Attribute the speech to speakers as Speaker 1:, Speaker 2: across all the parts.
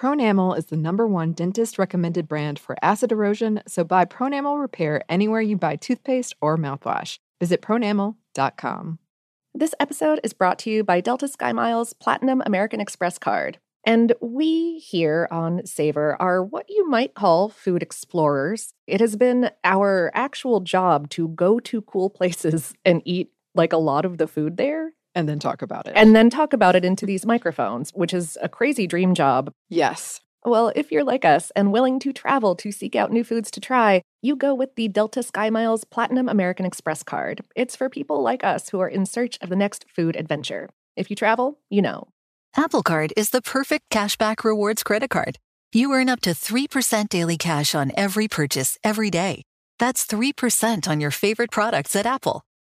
Speaker 1: Pronamel is the number one dentist recommended brand for acid erosion, so buy Pronamel Repair anywhere you buy toothpaste or mouthwash. Visit pronamel.com.
Speaker 2: This episode is brought to you by Delta SkyMiles Platinum American Express card. And we here on Savor are what you might call food explorers. It has been our actual job to go to cool places and eat like a lot of the food there
Speaker 1: And then talk about it.
Speaker 2: and then talk about it into these microphones, which is a crazy dream job.
Speaker 1: yes,
Speaker 2: Well, if you're like us and willing to travel to seek out new foods to try, you go with the Delta SkyMiles Platinum American Express card. It's for people like us who are in search of the next food adventure. If you travel, you know.
Speaker 3: Apple Card is the perfect cashback rewards credit card. You earn up to 3% daily cash on every purchase every day. That's 3% on your favorite products at Apple,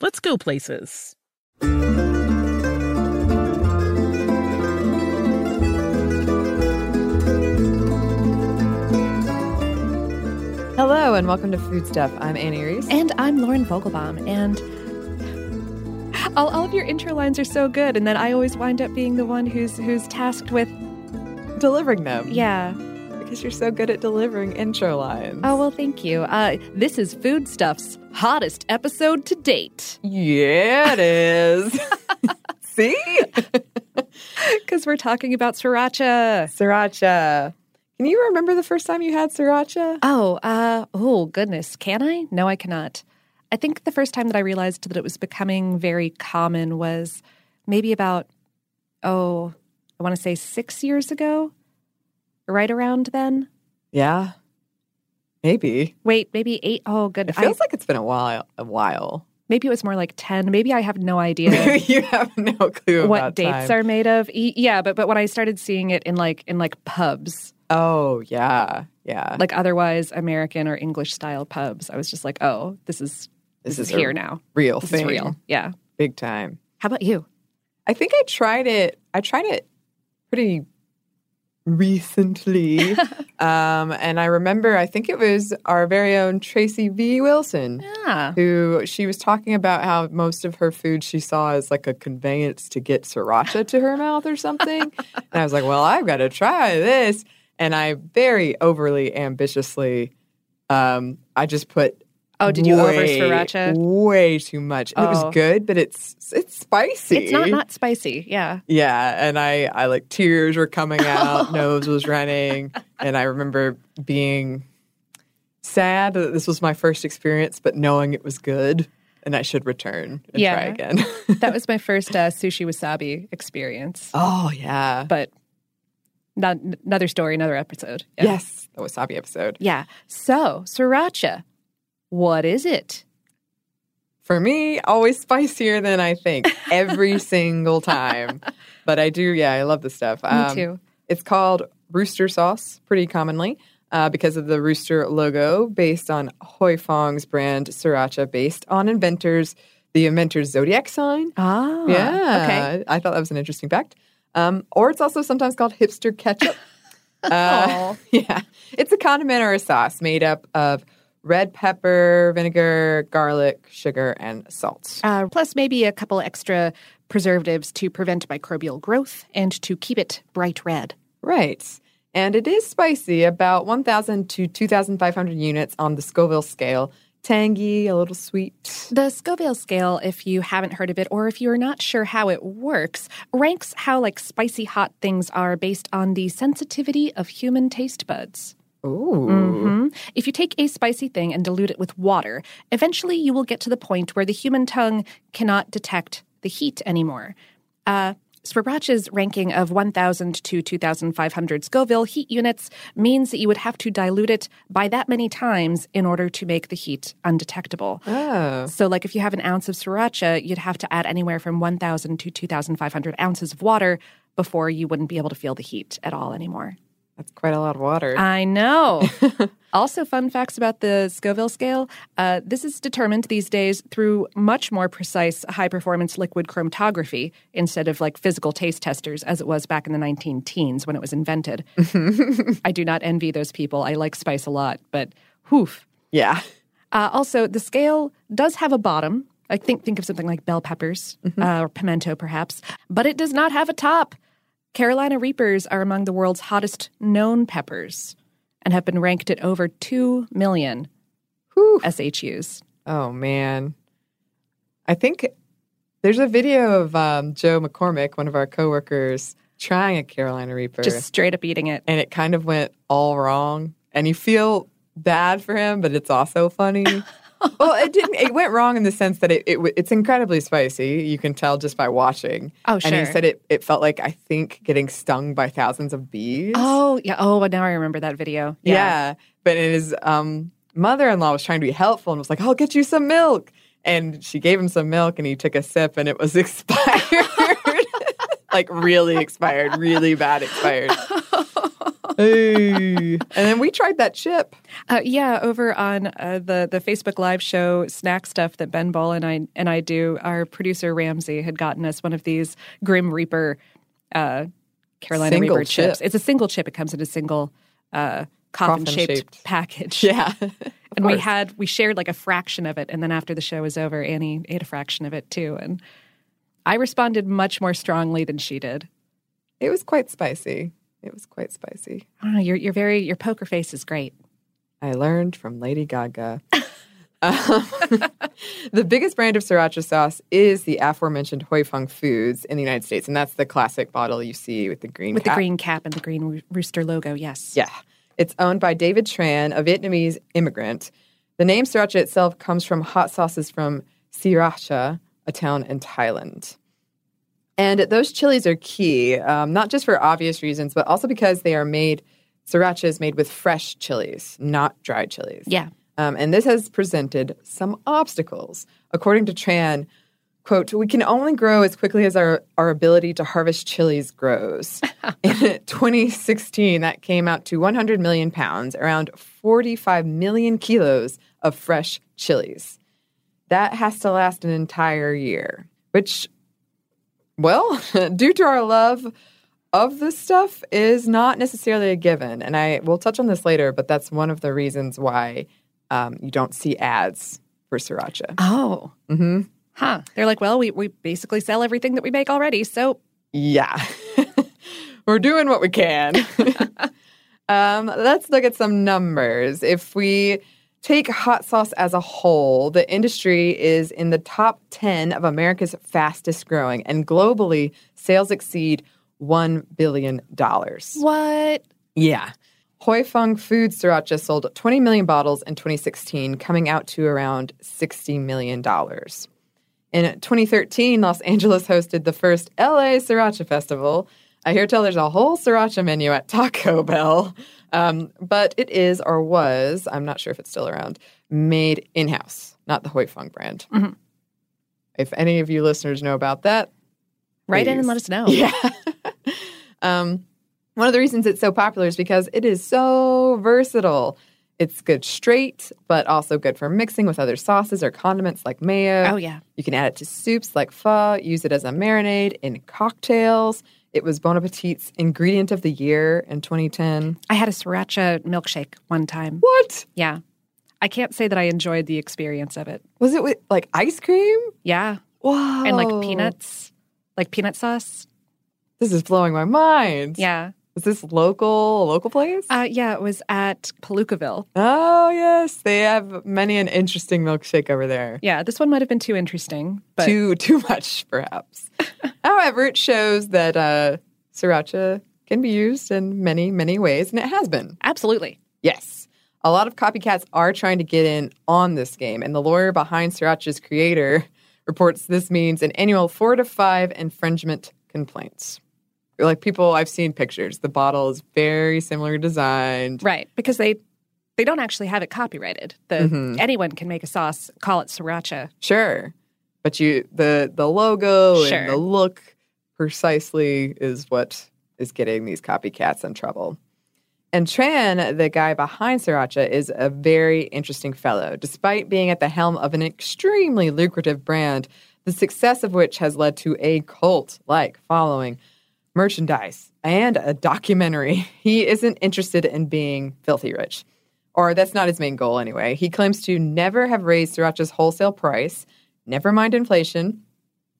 Speaker 4: let's go places.
Speaker 1: Hello and welcome to Food Stuff. I'm Annie Reese.
Speaker 2: And I'm Lauren Vogelbaum, and all, all of your intro lines are so good, and then I always wind up being the one who's who's tasked with
Speaker 1: delivering them.
Speaker 2: yeah.
Speaker 1: Because you're so good at delivering intro lines.
Speaker 2: Oh well, thank you. Uh, this is Foodstuff's hottest episode to date
Speaker 1: Yeah, it is. See?
Speaker 2: because we're talking about sriracha.
Speaker 1: Sriracha. Can you remember the first time you had sriracha?
Speaker 2: Oh, uh, oh goodness, can I? No, I cannot. I think the first time that I realized that it was becoming very common was maybe about oh, I want to say six years ago, right around then.
Speaker 1: Yeah. Maybe.
Speaker 2: Wait, maybe eight. Oh, good.
Speaker 1: It feels like it's been a while. A while.
Speaker 2: maybe it was more like ten. Maybe I have no idea.
Speaker 1: you have no clue
Speaker 2: what dates
Speaker 1: time.
Speaker 2: are made of yeah but but when i started seeing it in like in like pubs
Speaker 1: Oh yeah, yeah.
Speaker 2: like otherwise american or english style pubs i was just like oh this is this, is,
Speaker 1: a
Speaker 2: here now
Speaker 1: real
Speaker 2: this
Speaker 1: thing,
Speaker 2: is real yeah
Speaker 1: big time.
Speaker 2: how about you
Speaker 1: I think I tried it. I tried it pretty recently, um, and I remember. I think it was our very own Tracy V. Wilson.
Speaker 2: yeah
Speaker 1: Who she was talking about how most of her food she saw as like a conveyance to get sriracha to her mouth or something. and I was like, well, I've got to try this. And I very overly ambitiously, um, I just put
Speaker 2: oh did you over
Speaker 1: way,
Speaker 2: sriracha
Speaker 1: Way too much. And It
Speaker 2: Oh.
Speaker 1: was good, but it's it's spicy.
Speaker 2: it's not not spicy yeah
Speaker 1: Yeah, and I I like tears were coming out, nose was running, and I remember being sad that this was my first experience, but knowing it was good and I should return and
Speaker 2: Yeah.
Speaker 1: try again.
Speaker 2: that was my first uh, sushi wasabi experience
Speaker 1: oh yeah,
Speaker 2: but not, another story another episode yeah.
Speaker 1: yes, the wasabi episode.
Speaker 2: yeah so sriracha what is it
Speaker 1: For me, always spicier than I think every single time. But I do, yeah, I love the stuff.
Speaker 2: me
Speaker 1: Um,
Speaker 2: too
Speaker 1: It's called rooster sauce pretty commonly uh, because of the rooster logo based on Huy Fong's brand sriracha based on inventors, the inventor's zodiac sign.
Speaker 2: ah
Speaker 1: yeah.
Speaker 2: okay
Speaker 1: I thought that was an interesting fact. Um, or it's also sometimes called hipster ketchup. uh, yeah. It's a condiment or a sauce made up of red pepper, vinegar, garlic, sugar, and salt.
Speaker 2: Uh, plus, maybe a couple extra preservatives to prevent microbial growth and to keep it bright red.
Speaker 1: Right. And it is spicy, about 1,000 to 2,500 units on the Scoville scale. Tangy, a little sweet.
Speaker 2: The Scoville scale, if you haven't heard of it or if you're not sure how it works, ranks how like spicy hot things are based on the sensitivity of human taste buds.
Speaker 1: Ooh.
Speaker 2: Mhm. If you take a spicy thing and dilute it with water, eventually you will get to the point where the human tongue cannot detect the heat anymore. Uh, Sriracha's ranking of 1,000 to 2,500 Scoville heat units means that you would have to dilute it by that many times in order to make the heat undetectable.
Speaker 1: Oh.
Speaker 2: So, like if you have an ounce of sriracha, you'd have to add anywhere from 1,000 to 2,500 ounces of water before you wouldn't be able to feel the heat at all anymore.
Speaker 1: That's quite a lot of water.
Speaker 2: I know. also, fun facts about the Scoville scale. Uh, this is determined these days through much more precise high performance liquid chromatography instead of like physical taste testers as it was back in the 19 teens when it was invented. I do not envy those people. I like spice a lot, but whoof.
Speaker 1: yeah.
Speaker 2: Uh, also, the scale does have a bottom. I think think of something like bell peppers uh, or pimento, perhaps, but it does not have a top. Carolina Reapers are among the world's hottest known peppers and have been ranked at over 2 million
Speaker 1: Whew.
Speaker 2: SHUs.
Speaker 1: Oh, man. I think there's a video of um, Joe McCormick, one of our coworkers, trying a Carolina Reaper.
Speaker 2: Just straight up eating it.
Speaker 1: and it kind of went all wrong. And you feel bad for him, but it's also funny. well, it didn't. It went wrong in the sense that it, it, it's incredibly spicy. You can tell just by watching.
Speaker 2: Oh, sure.
Speaker 1: And he said it. It felt like I think getting stung by thousands of bees.
Speaker 2: Oh, yeah. Oh, now I remember that video.
Speaker 1: yeah. But his um, mother-in-law was trying to be helpful and was like, "I'll get you some milk." And she gave him some milk, and he took a sip, and it was expired. like really expired, really bad expired. Hey. And then we tried that chip.
Speaker 2: Uh, yeah, over on uh, the the Facebook Live show Snack Stuff that Ben Bowlin and I and I do, our producer Ramsey had gotten us one of these Grim Reaper uh, Carolina
Speaker 1: Single
Speaker 2: Reaper chips. It's a single chip. It comes in a single uh, coffin shaped package.
Speaker 1: Yeah.
Speaker 2: and we had we shared like a fraction of it, and then after the show was over, Annie ate a fraction of it too, and I responded much more strongly than she did.
Speaker 1: It was quite spicy. It was quite spicy.
Speaker 2: I don't know. You're you're very your poker face is great.
Speaker 1: I learned from Lady Gaga. Um, the biggest brand of sriracha sauce is the aforementioned Huy Fong Foods in the United States, and that's the classic bottle you see with the green
Speaker 2: With
Speaker 1: cap.
Speaker 2: the green cap and the green rooster logo, yes.
Speaker 1: Yeah. It's owned by David Tran, a Vietnamese immigrant. The name sriracha itself comes from hot sauces from Sriracha, a town in Thailand. And those chilies are key, um, not just for obvious reasons, but also because they are made, sriracha is made with fresh chilies, not dried chilies.
Speaker 2: Yeah.
Speaker 1: Um, and this has presented some obstacles. According to Tran, quote, we can only grow as quickly as our, our ability to harvest chilies grows. In 2016, that came out to 100 million pounds, around 45 million kilos of fresh chilies. That has to last an entire year, which, well, due to our love of this stuff, is not necessarily a given. And I will touch on this later, but that's one of the reasons why um, you don't see ads for sriracha.
Speaker 2: Oh.
Speaker 1: hmm
Speaker 2: Huh. They're like, well, we, we basically sell everything that we make already. So
Speaker 1: Yeah. We're doing what we can. um, let's look at some numbers. If we take hot sauce as a whole, the industry is in the top 10 of America's fastest growing, and globally, sales exceed $1 billion.
Speaker 2: what?
Speaker 1: Yeah. Huy Fong Food Sriracha sold 20 million bottles in 2016, coming out to around $60 million. In 2013, Los Angeles hosted the first LA Sriracha Festival. I hear tell there's a whole sriracha menu at Taco Bell, um, but it is or was, I'm not sure if it's still around, made in house, not the Huy Fong brand.
Speaker 2: Mhm.
Speaker 1: If any of you listeners know about that,
Speaker 2: Write in and let us know.
Speaker 1: yeah. um, one of the reasons it's so popular is because it is so versatile. It's good straight, but also good for mixing with other sauces or condiments like mayo.
Speaker 2: Oh, yeah.
Speaker 1: You can add it to soups like pho, use it as a marinade in cocktails. It was Bon Appetit's ingredient of the year in 2010.
Speaker 2: I had a sriracha milkshake one time.
Speaker 1: What?
Speaker 2: Yeah. I can't say that I enjoyed the experience of it.
Speaker 1: Was it with like ice cream?
Speaker 2: Yeah.
Speaker 1: Wow.
Speaker 2: And like peanuts. like peanut sauce.
Speaker 1: This is blowing my mind.
Speaker 2: Yeah.
Speaker 1: Is this local, local place?
Speaker 2: Uh, yeah, it was at Palookaville.
Speaker 1: oh, yes. They have many an interesting milkshake over there.
Speaker 2: Yeah, this one might have been too interesting, but
Speaker 1: Too too much, perhaps. However, it shows that uh, sriracha can be used in many, many ways, and it has been.
Speaker 2: absolutely.
Speaker 1: Yes. A lot of copycats are trying to get in on this game, and the lawyer behind Sriracha's creator reports this means an annual four to five infringement complaints. Like people, I've seen pictures. The bottle is very similar designed.
Speaker 2: Right, because they they don't actually have it copyrighted. The mm-hmm. anyone can make a sauce, call it sriracha.
Speaker 1: Sure, but you the the logo
Speaker 2: Sure.
Speaker 1: and the look precisely is what is getting these copycats in trouble. And Tran, the guy behind Sriracha, is a very interesting fellow. Despite being at the helm of an extremely lucrative brand, the success of which has led to a cult like following, merchandise, and a documentary, he isn't interested in being filthy rich. Or that's not his main goal anyway. He claims to never have raised Sriracha's wholesale price, never mind inflation.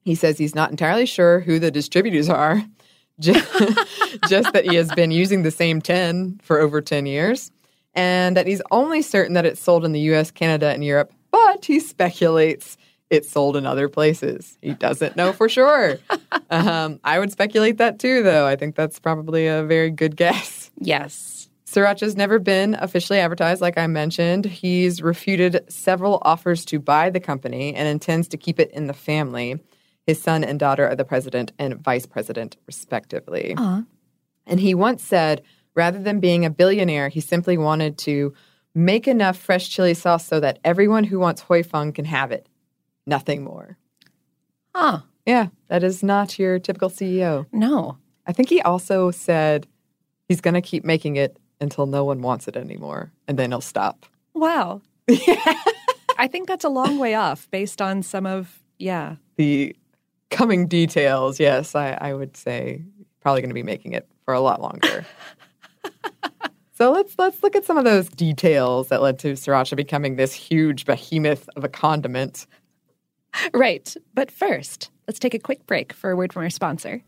Speaker 1: He says he's not entirely sure who the distributors are, just, just that he has been using the same 10 for over 10 years, and that he's only certain that it's sold in the US, Canada, and Europe, but he speculates it's sold in other places. He doesn't know for sure. um, I would speculate that too, though. I think that's probably a very good guess.
Speaker 2: Yes.
Speaker 1: Sriracha's never been officially advertised, like I mentioned. He's refuted several offers to buy the company and intends to keep it in the family. His son and daughter are the president and vice president, respectively. And he once said, rather than being a billionaire, he simply wanted to make enough fresh chili sauce so that everyone who wants Huy Fong can have it. Nothing more.
Speaker 2: Huh.
Speaker 1: Yeah, that is not your typical CEO.
Speaker 2: No.
Speaker 1: I think he also said he's going to keep making it until no one wants it anymore, and then he'll stop.
Speaker 2: Wow. I think that's a long way off based on some of yeah.
Speaker 1: The coming details, yes, I, I would say probably going to be making it for a lot longer. so let's let's look at some of those details that led to sriracha becoming this huge behemoth of a condiment.
Speaker 2: Right. But first, let's take a quick break for a word from our sponsor.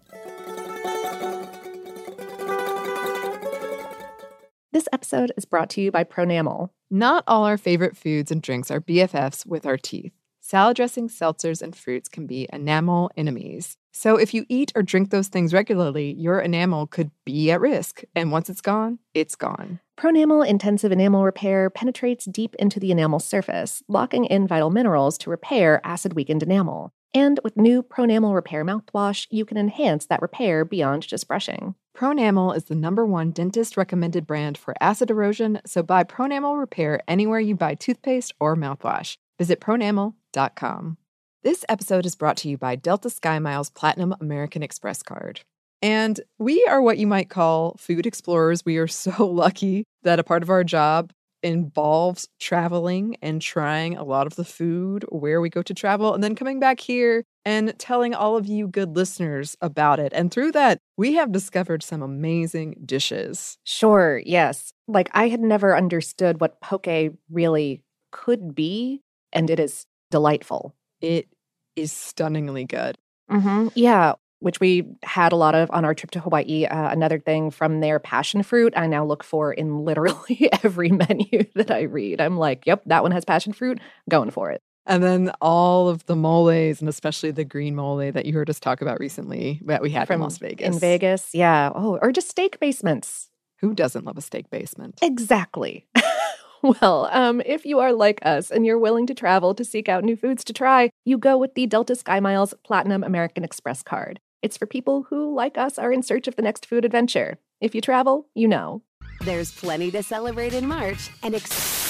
Speaker 2: This episode is brought to you by Pronamel.
Speaker 1: Not all our favorite foods and drinks are BFFs with our teeth. Salad dressings, seltzers, and fruits can be enamel enemies. So if you eat or drink those things regularly, your enamel could be at risk. And once it's gone, it's gone.
Speaker 2: Pronamel Intensive Enamel Repair penetrates deep into the enamel surface, locking in vital minerals to repair acid weakened enamel. And with new Pronamel Repair mouthwash, you can enhance that repair beyond just brushing.
Speaker 1: Pronamel is the number one dentist recommended brand for acid erosion, so buy Pronamel Repair anywhere you buy toothpaste or mouthwash. Visit pronamel.com. This episode is brought to you by Delta Sky Miles Platinum American Express card. And we are what you might call food explorers. We are so lucky that a part of our job involves traveling and trying a lot of the food where we go to travel and then coming back here and telling all of you good listeners about it. And through that, we have discovered some amazing dishes.
Speaker 2: Sure, yes. Like I had never understood what poke really could be, and it is delightful.
Speaker 1: It is stunningly good.
Speaker 2: Mm-hmm. Yeah, which we had a lot of on our trip to Hawaii. Uh, another thing from their passion fruit, I now look for in literally every menu that I read. I'm like, yep, that one has passion fruit, going for it.
Speaker 1: And then all of the moles, and especially the green mole that you heard us talk about recently that we had
Speaker 2: From
Speaker 1: in Las Vegas.
Speaker 2: In Vegas, yeah. Oh, or just steak basements.
Speaker 1: Who doesn't love a steak basement?
Speaker 2: Exactly. well, um, if you are like us and you're willing to travel to seek out new foods to try, you go with the Delta Sky Miles Platinum American Express card. It's for people who, like us, are in search of the next food adventure. If you travel, you know.
Speaker 5: There's plenty to celebrate in March and ex-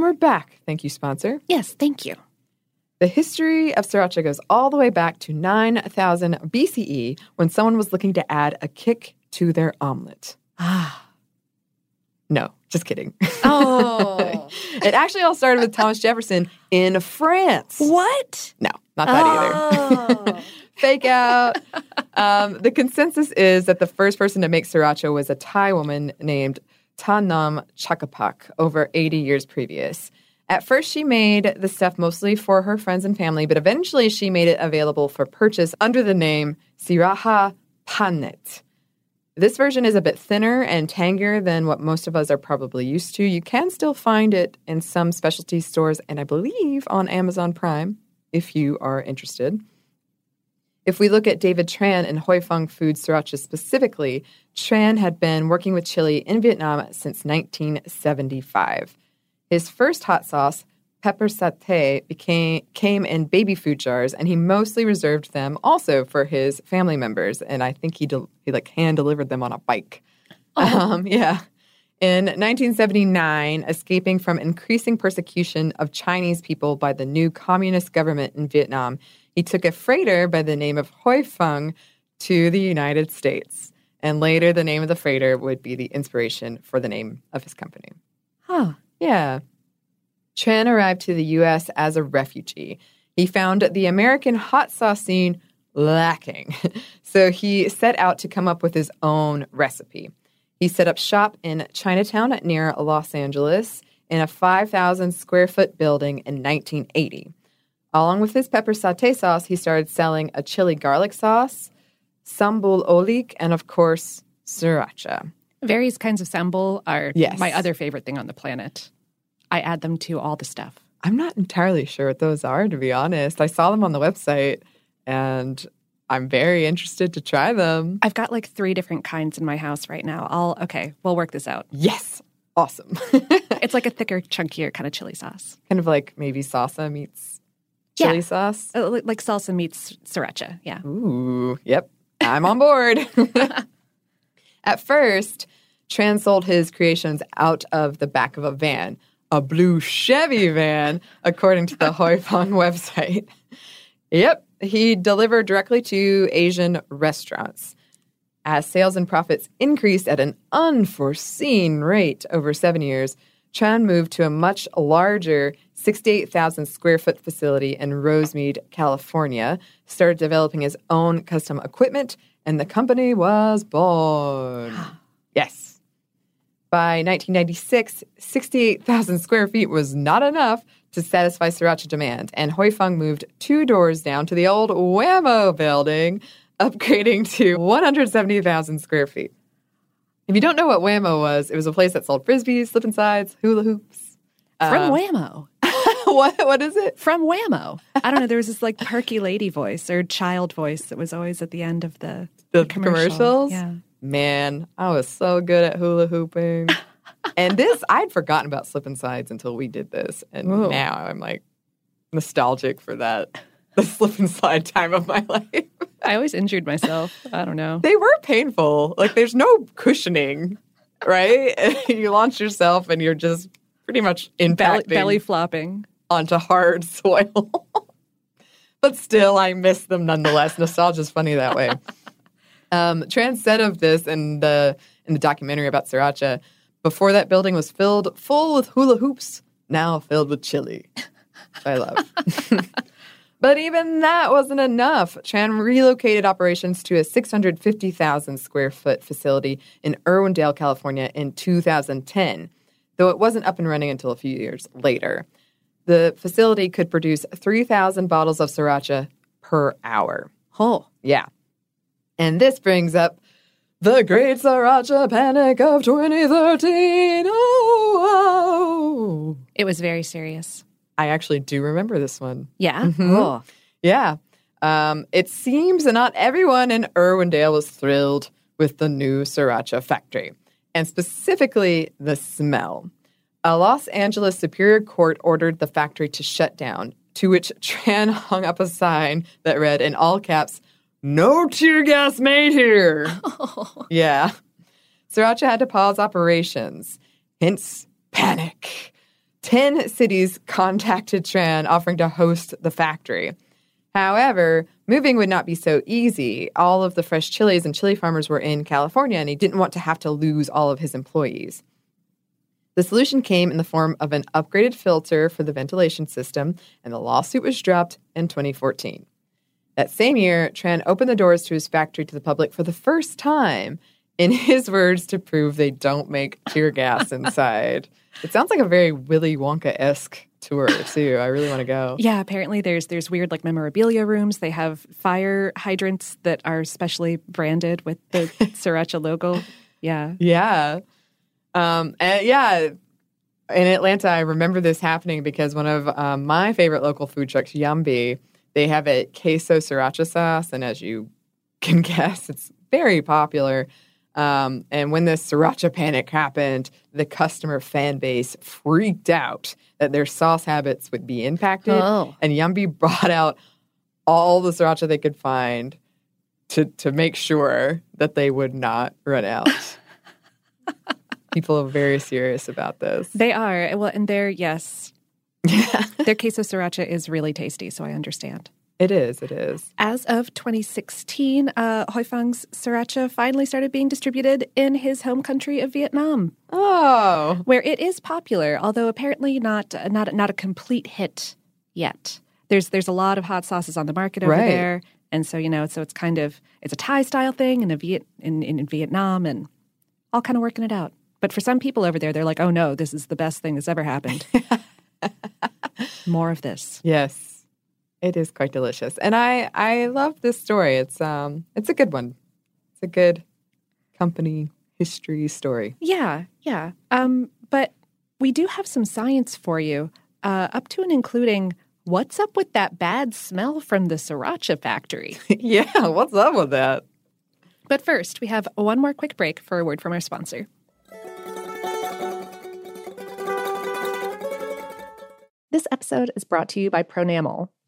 Speaker 1: And we're back. Thank you, sponsor.
Speaker 2: Yes, thank you.
Speaker 1: The history of sriracha goes all the way back to 9000 BCE when someone was looking to add a kick to their omelet.
Speaker 2: Ah.
Speaker 1: No, just kidding.
Speaker 2: Oh.
Speaker 1: it actually all started with Thomas Jefferson in France.
Speaker 2: what?
Speaker 1: No, not that either.
Speaker 2: Oh.
Speaker 1: Fake out. um, the consensus is that the first person to make sriracha was a Thai woman named Ta Nam Chakapak over 80 years previous. At first, she made the stuff mostly for her friends and family, but eventually she made it available for purchase under the name Sriraja Panich. This version is a bit thinner and tangier than what most of us are probably used to. You can still find it in some specialty stores and I believe on Amazon Prime if you are interested. If we look at David Tran and Huy Fong Food Sriracha specifically, Tran had been working with chili in Vietnam since 1975. His first hot sauce, pepper satay, became came in baby food jars, and he mostly reserved them also for his family members. And I think he del- he like hand delivered them on a bike. Um, yeah. In 1979, escaping from increasing persecution of Chinese people by the new communist government in Vietnam, he took a freighter by the name of Huey Fong to the United States. And later, the name of the freighter would be the inspiration for the name of his company.
Speaker 2: Huh.
Speaker 1: Yeah. Chen arrived to the U.S. as a refugee. He found the American hot sauce scene lacking. so he set out to come up with his own recipe. He set up shop in Chinatown near Los Angeles in a 5,000 square foot building in 1980. Along with his pepper satay sauce, he started selling a chili garlic sauce, sambal oelek, and of course, sriracha.
Speaker 2: Various kinds of sambal are
Speaker 1: Yes.
Speaker 2: my other favorite thing on the planet. I add them to all the stuff.
Speaker 1: I'm not entirely sure what those are, to be honest. I saw them on the website and I'm very interested to try them.
Speaker 2: I've got like three different kinds in my house right now. I'll, okay, we'll work this out.
Speaker 1: Yes. Awesome.
Speaker 2: It's like a thicker, chunkier kind of chili sauce.
Speaker 1: kind of like maybe salsa meets chili
Speaker 2: Yeah.
Speaker 1: sauce.
Speaker 2: Uh, like salsa meets sriracha. Yeah.
Speaker 1: Ooh, yep. I'm on board. At first, Tran sold his creations out of the back of a van, a blue Chevy van, according to the Huy Fong website. Yep, he delivered directly to Asian restaurants. As sales and profits increased at an unforeseen rate over seven years, Tran moved to a much larger 68,000 square foot facility in Rosemead, California, started developing his own custom equipment, and the company was born. yes. By 1996, 68,000 square feet was not enough to satisfy sriracha demand, and Huy Fong moved two doors down to the old Wham-O building, upgrading to 170,000 square feet. If you don't know what Wham-O was, it was a place that sold frisbees, slip and sides, hula hoops.
Speaker 2: From
Speaker 1: Uh,
Speaker 2: Wham-O.
Speaker 1: what what is it?
Speaker 2: From Wham-O. I don't know. There was this like perky lady voice or child voice that was always at the end of the,
Speaker 1: The
Speaker 2: commercial.
Speaker 1: commercials?
Speaker 2: Yeah.
Speaker 1: Man, I was so good at hula hooping. and this, I'd forgotten about slip and sides until we did this. And
Speaker 2: Ooh.
Speaker 1: now I'm like nostalgic for that, the slip and slide time of my life.
Speaker 2: I always injured myself. I don't know.
Speaker 1: they were painful. Like there's no cushioning, right? you launch yourself and you're just pretty much impacting
Speaker 2: Belly, belly flopping.
Speaker 1: onto hard soil. but still, I miss them nonetheless. Nostalgia's funny that way. Um, Tran said of this in the in the documentary about sriracha. Before that building was filled full with hula hoops, now filled with chili. I love. But even that wasn't enough. Tran relocated operations to a 650,000 square foot facility in Irwindale, California in 2010, though it wasn't up and running until a few years later. The facility could produce 3,000 bottles of sriracha per hour.
Speaker 2: Oh,
Speaker 1: Yeah. And this brings up the Great Sriracha Panic of 2013. Oh, oh.
Speaker 2: it was very serious.
Speaker 1: I actually do remember this one.
Speaker 2: Yeah.
Speaker 1: Mhm.
Speaker 2: Oh.
Speaker 1: Yeah. Um, it seems that not everyone in Irwindale was thrilled with the new sriracha factory, and specifically the smell. A Los Angeles Superior Court ordered the factory to shut down, to which Tran hung up a sign that read in all caps, No tear gas made here. Yeah. Sriracha had to pause operations, hence panic. 10 cities contacted Tran offering to host the factory. However, moving would not be so easy. All of the fresh chilies and chili farmers were in California, and he didn't want to have to lose all of his employees. The solution came in the form of an upgraded filter for the ventilation system, and the lawsuit was dropped in 2014. That same year, Tran opened the doors to his factory to the public for the first time, in his words, to prove they don't make tear gas inside. It sounds like a very Willy Wonka esque tour, too. I really want to go.
Speaker 2: Yeah, apparently there's there's weird like memorabilia rooms. They have fire hydrants that are specially branded with the Sriracha logo. Yeah.
Speaker 1: Yeah. Um, and yeah, in Atlanta, I remember this happening because one of um, my favorite local food trucks, Yumbii, they have a queso sriracha sauce. And as you can guess, it's very popular. Um, and when the sriracha panic happened, the customer fan base freaked out that their sauce habits would be impacted.
Speaker 2: Oh.
Speaker 1: And Yumbii brought out all the sriracha they could find to to make sure that they would not run out. People are very serious about this.
Speaker 2: They are. Well, and their yes, their queso sriracha is really tasty, so I understand.
Speaker 1: It is. It is.
Speaker 2: As of 2016, uh, Huy Fong's sriracha finally started being distributed in his home country of Vietnam,
Speaker 1: Oh,
Speaker 2: where it is popular, although apparently not not not a complete hit yet. There's there's a lot of hot sauces on the market over
Speaker 1: Right.
Speaker 2: there, and so you know, so it's kind of it's a Thai style thing in a Viet in, in, in Vietnam, and all kind of working it out. But for some people over there, they're like, "Oh no, this is the best thing that's ever happened." More of this.
Speaker 1: yes, it is quite delicious, and I I love this story. It's um it's a good one. It's a good company history story.
Speaker 2: Yeah, yeah. Um, but we do have some science for you, uh, up to and including what's up with that bad smell from the sriracha factory.
Speaker 1: yeah, what's up with that?
Speaker 2: but first, we have one more quick break for a word from our sponsor. This episode is brought to you by Pronamel.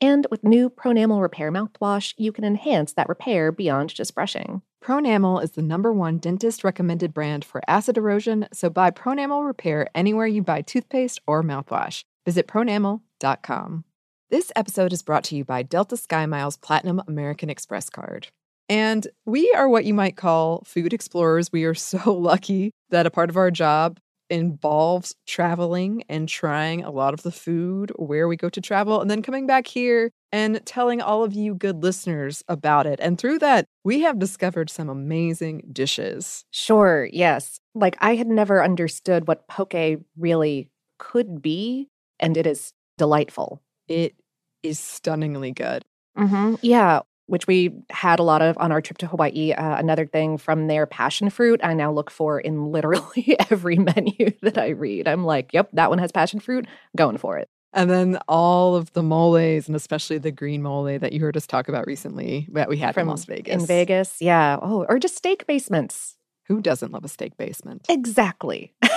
Speaker 2: And with new Pronamel Repair mouthwash, you can enhance that repair beyond just brushing.
Speaker 1: Pronamel is the number one dentist recommended brand for acid erosion, so buy Pronamel Repair anywhere you buy toothpaste or mouthwash. Visit pronamel.com. This episode is brought to you by Delta Sky Miles Platinum American Express card. And we are what you might call food explorers. We are so lucky that a part of our job involves traveling and trying a lot of the food where we go to travel and then coming back here and telling all of you good listeners about it. And through that, we have discovered some amazing dishes.
Speaker 2: Sure, yes. Like I had never understood what poke really could be, and it is delightful.
Speaker 1: It is stunningly good.
Speaker 2: Mm-hmm. Yeah, which we had a lot of on our trip to Hawaii. Uh, another thing from their passion fruit, I now look for in literally every menu that I read. I'm like, yep, that one has passion fruit, going for it.
Speaker 1: And then all of the moles, and especially the green mole that you heard us talk about recently that we had from Las Vegas.
Speaker 2: In Vegas, yeah. Oh, or just steak basements.
Speaker 1: Who doesn't love a steak basement?
Speaker 2: Exactly.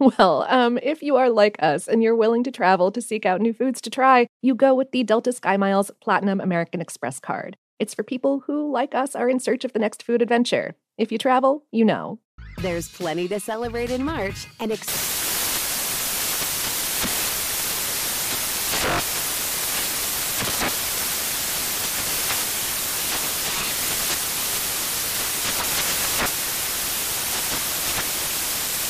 Speaker 2: Well, um, if you are like us and you're willing to travel to seek out new foods to try, you go with the Delta Sky Miles Platinum American Express card. It's for people who, like us, are in search of the next food adventure. If you travel, you know.
Speaker 5: There's plenty to celebrate in March and ex-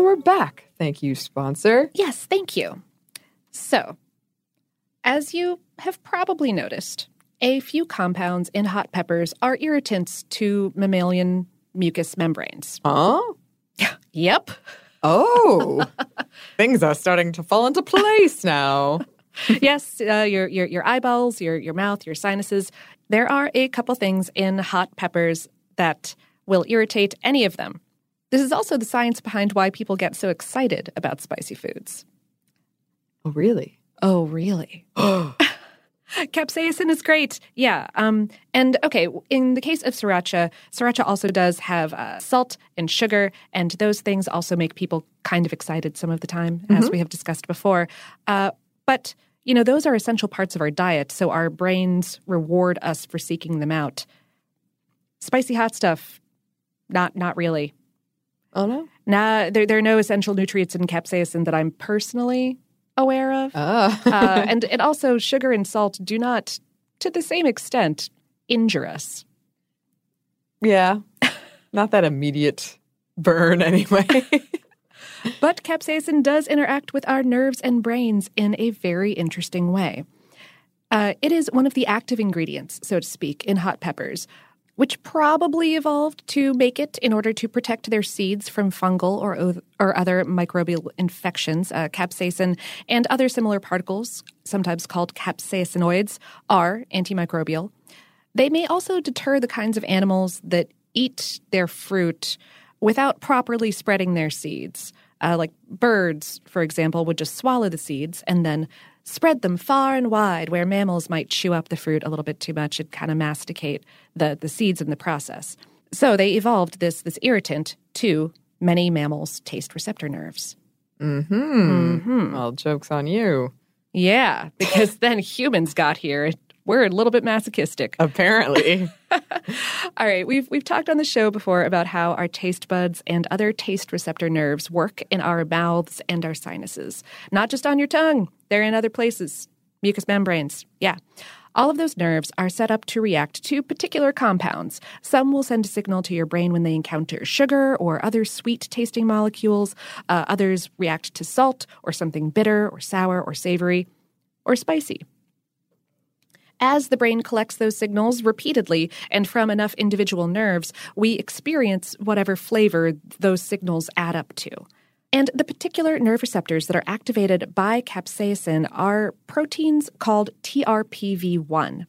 Speaker 1: And we're back. Thank you, sponsor.
Speaker 2: Yes, thank you. So, as you have probably noticed, a few compounds in hot peppers are irritants to mammalian mucous membranes.
Speaker 1: Huh?
Speaker 2: Yep.
Speaker 1: Oh, things are starting to fall into place now.
Speaker 2: yes, uh, your, your your eyeballs, your your mouth, your sinuses. There are a couple things in hot peppers that will irritate any of them. This is also the science behind why people get so excited about spicy foods.
Speaker 1: Oh, really?
Speaker 2: Oh, really? Capsaicin is great. Yeah. Um, and okay, in the case of sriracha, sriracha also does have uh, salt and sugar, and those things also make people kind of excited some of the time, as we have discussed before. Uh, but, you know, those are essential parts of our diet, so our brains reward us for seeking them out. Spicy hot stuff, not not really.
Speaker 1: Oh, no?
Speaker 2: Nah, there, there are no essential nutrients in capsaicin that I'm personally aware of.
Speaker 1: Oh.
Speaker 2: uh, and, and also, sugar and salt do not, to the same extent, injure us.
Speaker 1: yeah. Not that immediate burn, anyway.
Speaker 2: But capsaicin does interact with our nerves and brains in a very interesting way. Uh, it is one of the active ingredients, so to speak, in hot peppers, which probably evolved to make it in order to protect their seeds from fungal or, or other microbial infections. Uh, capsaicin and other similar particles, sometimes called capsaicinoids, are antimicrobial. They may also deter the kinds of animals that eat their fruit without properly spreading their seeds. Uh, like birds, for example, would just swallow the seeds and then spread them far and wide, where mammals might chew up the fruit a little bit too much and kind of masticate the, the seeds in the process. So they evolved this, this irritant to many mammals' taste receptor nerves.
Speaker 1: Mm hmm. Well, joke's on you.
Speaker 2: Yeah, because then humans got here. We're a little bit masochistic.
Speaker 1: Apparently.
Speaker 2: All right, we've we've talked on the show before about how our taste buds and other taste receptor nerves work in our mouths and our sinuses. Not just on your tongue, they're in other places. Mucous membranes. Yeah. All of those nerves are set up to react to particular compounds. Some will send a signal to your brain when they encounter sugar or other sweet tasting molecules. Uh, others react to salt or something bitter or sour or savory or spicy. As the brain collects those signals repeatedly and from enough individual nerves, we experience whatever flavor those signals add up to. And the particular nerve receptors that are activated by capsaicin are proteins called TRPV1.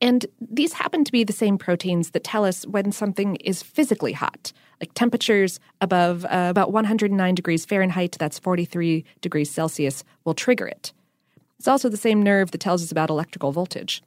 Speaker 2: And these happen to be the same proteins that tell us when something is physically hot, like temperatures above uh, about 109 degrees Fahrenheit, that's 43 degrees Celsius, will trigger it. It's also the same nerve that tells us about electrical voltage.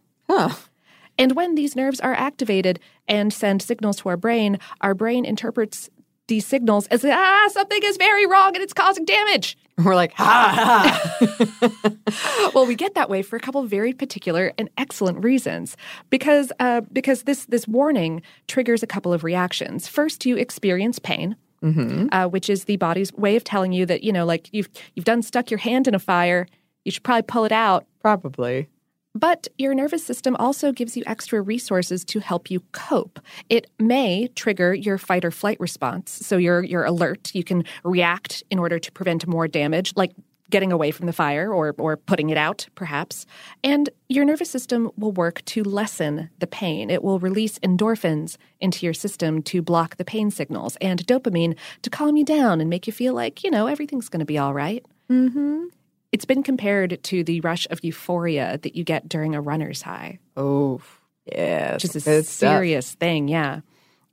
Speaker 2: And when these nerves are activated and send signals to our brain, our brain interprets these signals as ah, something is very wrong and it's causing damage.
Speaker 1: We're like, ha ha.
Speaker 2: well, we get that way for a couple of very particular and excellent reasons. Because uh, because this this warning triggers a couple of reactions. First, you experience pain.
Speaker 1: Mm-hmm.
Speaker 2: Uh, which is the body's way of telling you that you know, like you've you've done stuck your hand in a fire, you should probably pull it out.
Speaker 1: Probably.
Speaker 2: But your nervous system also gives you extra resources to help you cope. It may trigger your fight or flight response. So you're, you're alert. You can react in order to prevent more damage, like getting away from the fire or, or putting it out, perhaps. And your nervous system will work to lessen the pain. It will release endorphins into your system to block the pain signals and dopamine to calm you down and make you feel like, you know, everything's going to be all right.
Speaker 1: Mm-hmm.
Speaker 2: It's been compared to the rush of euphoria that you get during a runner's high.
Speaker 1: Oh, yeah.
Speaker 2: Which is a serious thing, yeah.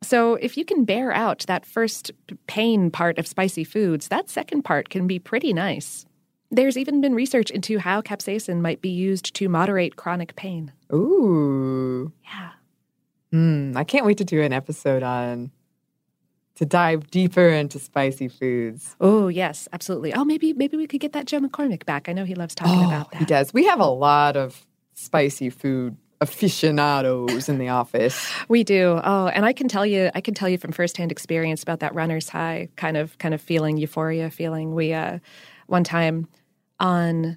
Speaker 2: So if you can bear out that first pain part of spicy foods, that second part can be pretty nice. There's even been research into how capsaicin might be used to moderate chronic pain.
Speaker 1: Ooh.
Speaker 2: Yeah.
Speaker 1: Hmm. I can't wait to do an episode on to dive deeper into spicy foods.
Speaker 2: Oh yes, absolutely. Oh, maybe maybe we could get that Joe McCormick back. I know he loves talking
Speaker 1: oh,
Speaker 2: about that.
Speaker 1: He does. We have a lot of spicy food aficionados in the office.
Speaker 2: We do. Oh, and I can tell you, I can tell you from firsthand experience about that runner's high kind of kind of feeling, euphoria feeling. We uh, one time on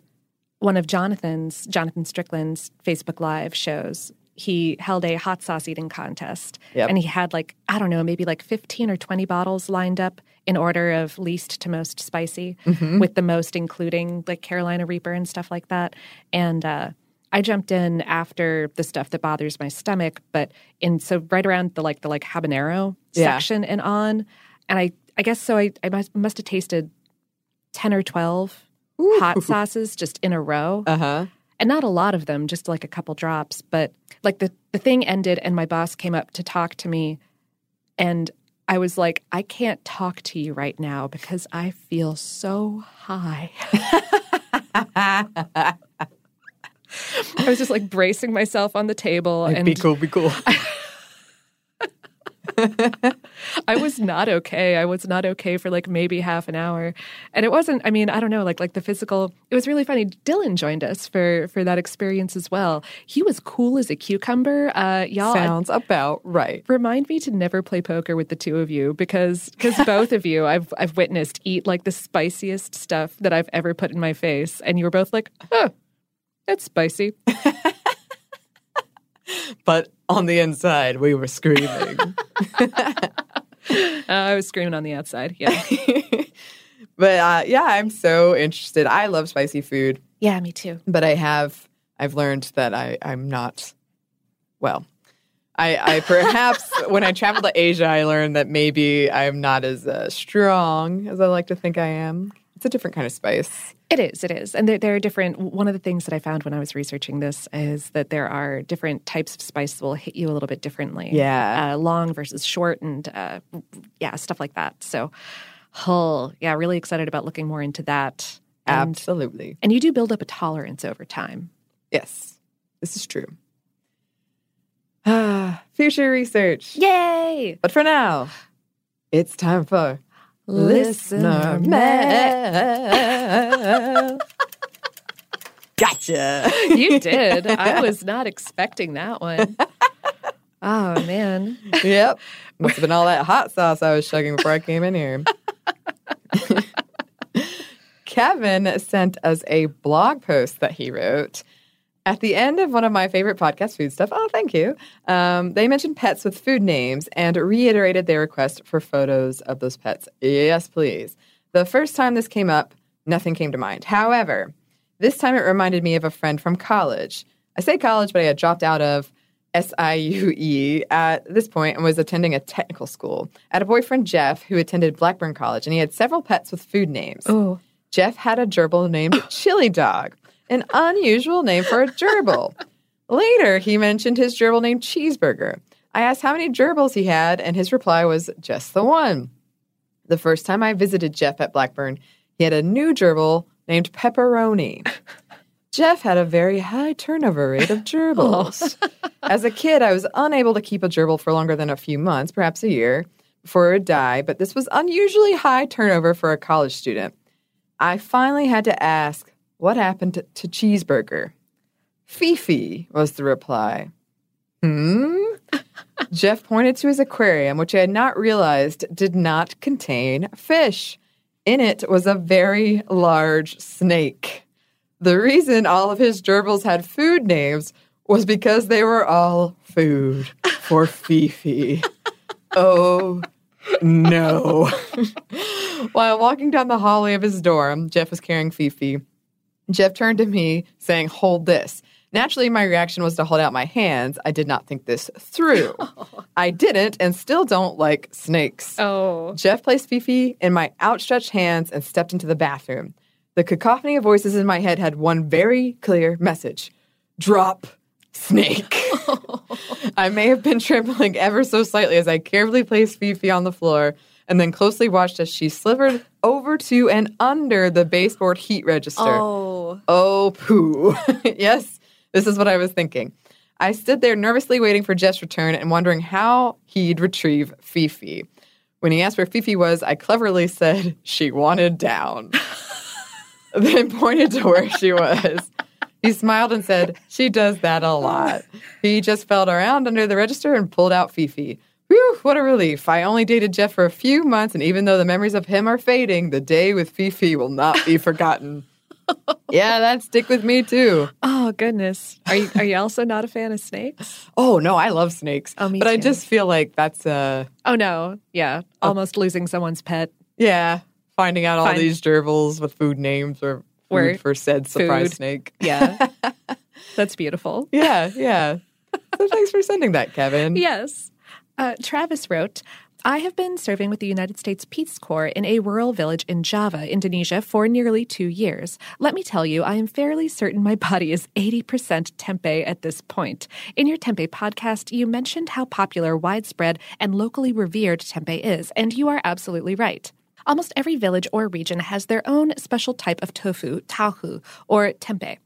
Speaker 2: one of Jonathan's Jonathan Strickland's Facebook Live shows, he held a hot sauce eating contest.
Speaker 1: Yep.
Speaker 2: And he had like, I don't know, maybe like 15 or 20 bottles lined up in order of least to most spicy,
Speaker 1: Mhm.
Speaker 2: with the most including like Carolina Reaper and stuff like that. And uh, I jumped in after the stuff that bothers my stomach, but in so right around the like the like habanero
Speaker 1: Yeah.
Speaker 2: section and on. And I I guess so I, I must, must have tasted 10 or 12 hot sauces just in a row
Speaker 1: Uh huh.
Speaker 2: And not a lot of them, just like a couple drops. But like the the thing ended, and my boss came up to talk to me, and I was like, I can't talk to you right now because I feel so high. I was just like bracing myself on the table, and
Speaker 1: be cool, be cool.
Speaker 2: I was not okay. I was not okay for like maybe half an hour. And it wasn't, I mean, I don't know, like like the physical it was really funny. Dylan joined us for for that experience as well. He was cool as a cucumber. Uh y'all
Speaker 1: Sounds about right.
Speaker 2: remind me to never play poker with the two of you because because both of you I've I've witnessed eat like the spiciest stuff that I've ever put in my face. And you were both like, oh, that's spicy.
Speaker 1: But on the inside, we were screaming.
Speaker 2: Uh, I was screaming on the outside. Yeah.
Speaker 1: but uh, yeah, I'm so interested. I love spicy food,
Speaker 2: yeah, me too.
Speaker 1: but I have I've learned that I I'm not well. I, I perhaps when I traveled to Asia, I learned that maybe I'm not as uh, strong as I like to think I am. It's a different kind of spice.
Speaker 2: It is, it is. And there, there are different, one of the things that I found when I was researching this is that there are different types of spice that will hit you a little bit differently.
Speaker 1: Yeah.
Speaker 2: Uh, long versus short and, uh, yeah, stuff like that. So, oh, yeah, really excited about looking more into that. And,
Speaker 1: Absolutely.
Speaker 2: and you do build up a tolerance over time.
Speaker 1: Yes, this is true. Ah, future research.
Speaker 2: Yay!
Speaker 1: But for now, it's time for
Speaker 2: Listener
Speaker 1: mail. gotcha.
Speaker 2: You did. I was not expecting that one. Oh, man.
Speaker 1: yep. Must have been all that hot sauce I was chugging before I came in here. Kevin sent us a blog post that he wrote at the end of one of my favorite podcast, Food Stuff. Oh, thank you. Um, they mentioned pets with food names and reiterated their request for photos of those pets. Yes, please. The first time this came up, nothing came to mind. However, this time it reminded me of a friend from college. I say college, but I had dropped out of SIUE E at this point and was attending a technical school. I had a boyfriend, Jeff, who attended Blackburn College, and he had several pets with food names.
Speaker 2: Oh,
Speaker 1: Jeff had a gerbil named Chili Dog, an unusual name for a gerbil. Later, he mentioned his gerbil named Cheeseburger. I asked how many gerbils he had, and his reply was just the one. The first time I visited Jeff at Blackburn, he had a new gerbil named Pepperoni. Jeff had a very high turnover rate of gerbils. Oh. As a kid, I was unable to keep a gerbil for longer than a few months, perhaps a year, before it would die, but this was unusually high turnover for a college student. I finally had to ask, what happened to, to Cheeseburger? Fifi was the reply. Hmm? Jeff pointed to his aquarium, which I had not realized did not contain fish. In it was a very large snake. The reason all of his gerbils had food names was because they were all food for Fifi. oh no. While walking down the hallway of his dorm, Jeff was carrying Fifi. Jeff turned to me, saying, Hold this. Naturally, my reaction was to hold out my hands. I did not think this through. Oh. I didn't and still don't like snakes.
Speaker 2: Oh.
Speaker 1: Jeff placed Fifi in my outstretched hands and stepped into the bathroom. The cacophony of voices in my head had one very clear message drop snake. I may have been trembling ever so slightly as I carefully placed Fifi on the floor and then closely watched as she slithered over to and under the baseboard heat register.
Speaker 2: Oh.
Speaker 1: Oh, poo. yes, this is what I was thinking. I stood there nervously waiting for Jeff's return and wondering how he'd retrieve Fifi. When he asked where Fifi was, I cleverly said she wanted down, then pointed to where she was. He smiled and said, She does that a lot. He just felt around under the register and pulled out Fifi. Whew, what a relief. I only dated Jeff for a few months, and even though the memories of him are fading, the day with Fifi will not be forgotten. Yeah, that stick with me too.
Speaker 2: Oh goodness. Are you are you also not a fan of snakes?
Speaker 1: Oh no, I love snakes.
Speaker 2: Oh, me
Speaker 1: but I just feel like that's uh
Speaker 2: Oh no. Yeah. Almost losing someone's pet.
Speaker 1: yeah, finding out all
Speaker 2: Find-
Speaker 1: these gerbils with food names or food for said surprise
Speaker 2: Food.
Speaker 1: snake.
Speaker 2: Yeah. That's beautiful.
Speaker 1: yeah, yeah. So thanks for sending that, Kevin.
Speaker 2: Yes. Uh, Travis wrote, I have been serving with the United States Peace Corps in a rural village in Java, Indonesia, for nearly two years. Let me tell you, I am fairly certain my body is 80% tempeh at this point. In your tempeh podcast, you mentioned how popular, widespread, and locally revered tempeh is, and you are absolutely right. Almost every village or region has their own special type of tofu, tahu, or tempeh.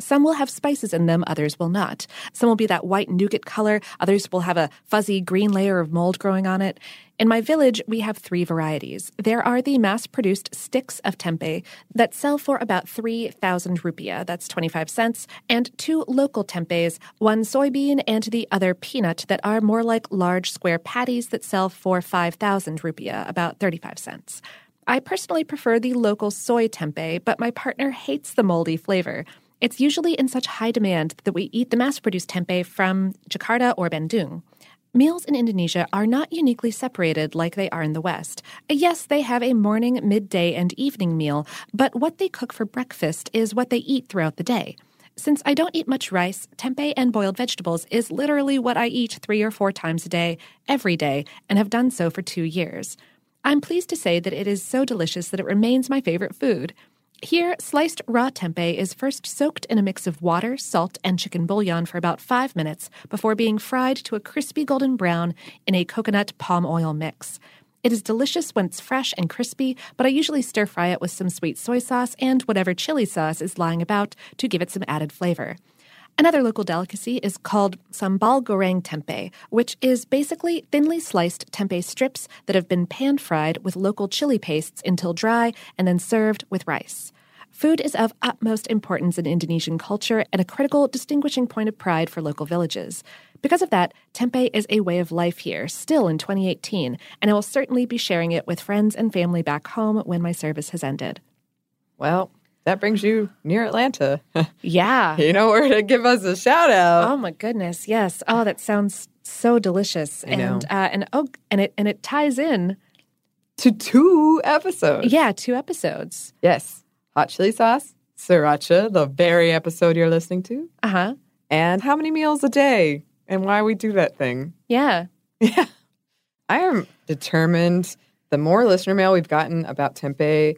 Speaker 2: Some will have spices in them, others will not. Some will be that white nougat color, others will have a fuzzy green layer of mold growing on it. In my village, we have three varieties. There are the mass produced sticks of tempeh that sell for about 3,000 rupiah, that's 25 cents, and two local tempehs, one soybean and the other peanut, that are more like large square patties that sell for 5,000 rupiah, about 35 cents. I personally prefer the local soy tempeh, but my partner hates the moldy flavor. It's usually in such high demand that we eat the mass produced tempeh from Jakarta or Bandung. Meals in Indonesia are not uniquely separated like they are in the West. Yes, they have a morning, midday, and evening meal, but what they cook for breakfast is what they eat throughout the day. Since I don't eat much rice, tempeh and boiled vegetables is literally what I eat three or four times a day, every day, and have done so for two years. I'm pleased to say that it is so delicious that it remains my favorite food. Here, sliced raw tempeh is first soaked in a mix of water, salt, and chicken bouillon for about five minutes before being fried to a crispy golden brown in a coconut palm oil mix. It is delicious when it's fresh and crispy, but I usually stir fry it with some sweet soy sauce and whatever chili sauce is lying about to give it some added flavor. Another local delicacy is called sambal goreng tempeh, which is basically thinly sliced tempeh strips that have been pan fried with local chili pastes until dry and then served with rice. Food is of utmost importance in Indonesian culture and a critical distinguishing point of pride for local villages. Because of that, tempeh is a way of life here, still in 2018, and I will certainly be sharing it with friends and family back home when my service has ended.
Speaker 1: Well, that brings you near Atlanta.
Speaker 2: Yeah.
Speaker 1: you know where to give us a shout out.
Speaker 2: Oh my goodness, yes. Oh, that sounds so delicious,
Speaker 1: I
Speaker 2: and uh, and oh, and it and it ties in,
Speaker 1: To two episodes.
Speaker 2: yeah, two episodes.
Speaker 1: Yes. Hot chili sauce, sriracha, the very episode you're listening to,
Speaker 2: Uh huh.
Speaker 1: and how many meals a day and why we do that thing.
Speaker 2: Yeah.
Speaker 1: Yeah. I am determined. The more listener mail we've gotten about tempeh,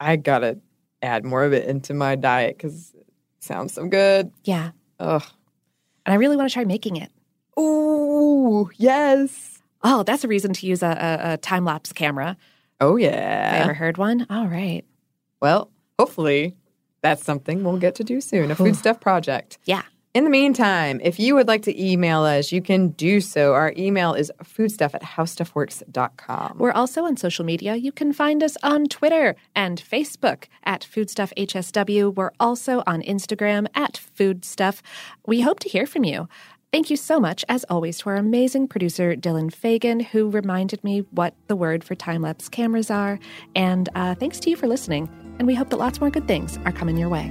Speaker 1: I gotta add more of it into my diet because it sounds so good.
Speaker 2: Yeah.
Speaker 1: Ugh.
Speaker 2: And I really want to try making it.
Speaker 1: Ooh, yes.
Speaker 2: Oh, that's a reason to use a, a, a time lapse camera.
Speaker 1: Oh
Speaker 2: Have I
Speaker 1: yeah.
Speaker 2: ever heard one? All right.
Speaker 1: Well, hopefully That's something we'll get to do soon a food stuff project.
Speaker 2: Yeah.
Speaker 1: In the meantime, if you would like to email us, you can do so. Our email is foodstuff at howstuffworks.com.
Speaker 2: We're also on social media. You can find us on Twitter and Facebook at FoodstuffHSW. We're also on Instagram at Foodstuff. We hope to hear from you. Thank you so much, as always, to our amazing producer, Dylan Fagan, who reminded me what the word for time lapse cameras are. And uh, thanks to you for listening. And we hope that lots more good things are coming your way.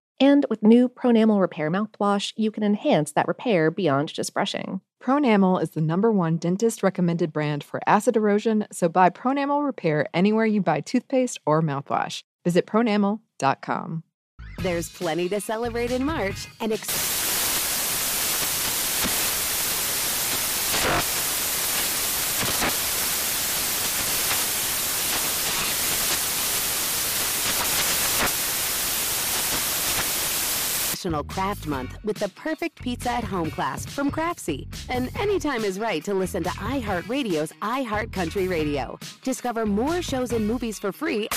Speaker 2: And with new Pronamel Repair mouthwash, you can enhance that repair beyond just brushing.
Speaker 1: Pronamel is the number one dentist recommended brand for acid erosion, so buy Pronamel Repair anywhere you buy toothpaste or mouthwash. Visit pronamel.com.
Speaker 5: There's plenty to celebrate in March and ex- National Craft Month with the perfect pizza at home class from Craftsy. And anytime is right to listen to iHeartRadio's iHeartCountry Radio. Discover more shows and movies for free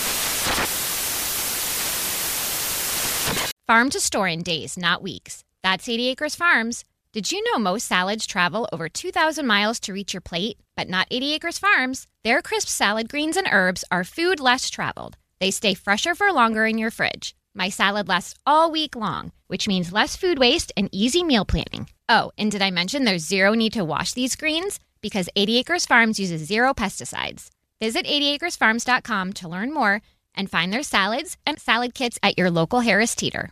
Speaker 6: Farm to store in days, not weeks. That's 80 Acres Farms. Did you know most salads travel over 2,000 miles to reach your plate? But not 80 Acres Farms. Their crisp salad greens and herbs are food less traveled. They stay fresher for longer in your fridge. My salad lasts all week long, which means less food waste and easy meal planning. Oh, and did I mention there's zero need to wash these greens? Because 80 Acres Farms uses zero pesticides. Visit 80acresfarms.com to learn more and find their salads and salad kits at your local Harris Teeter.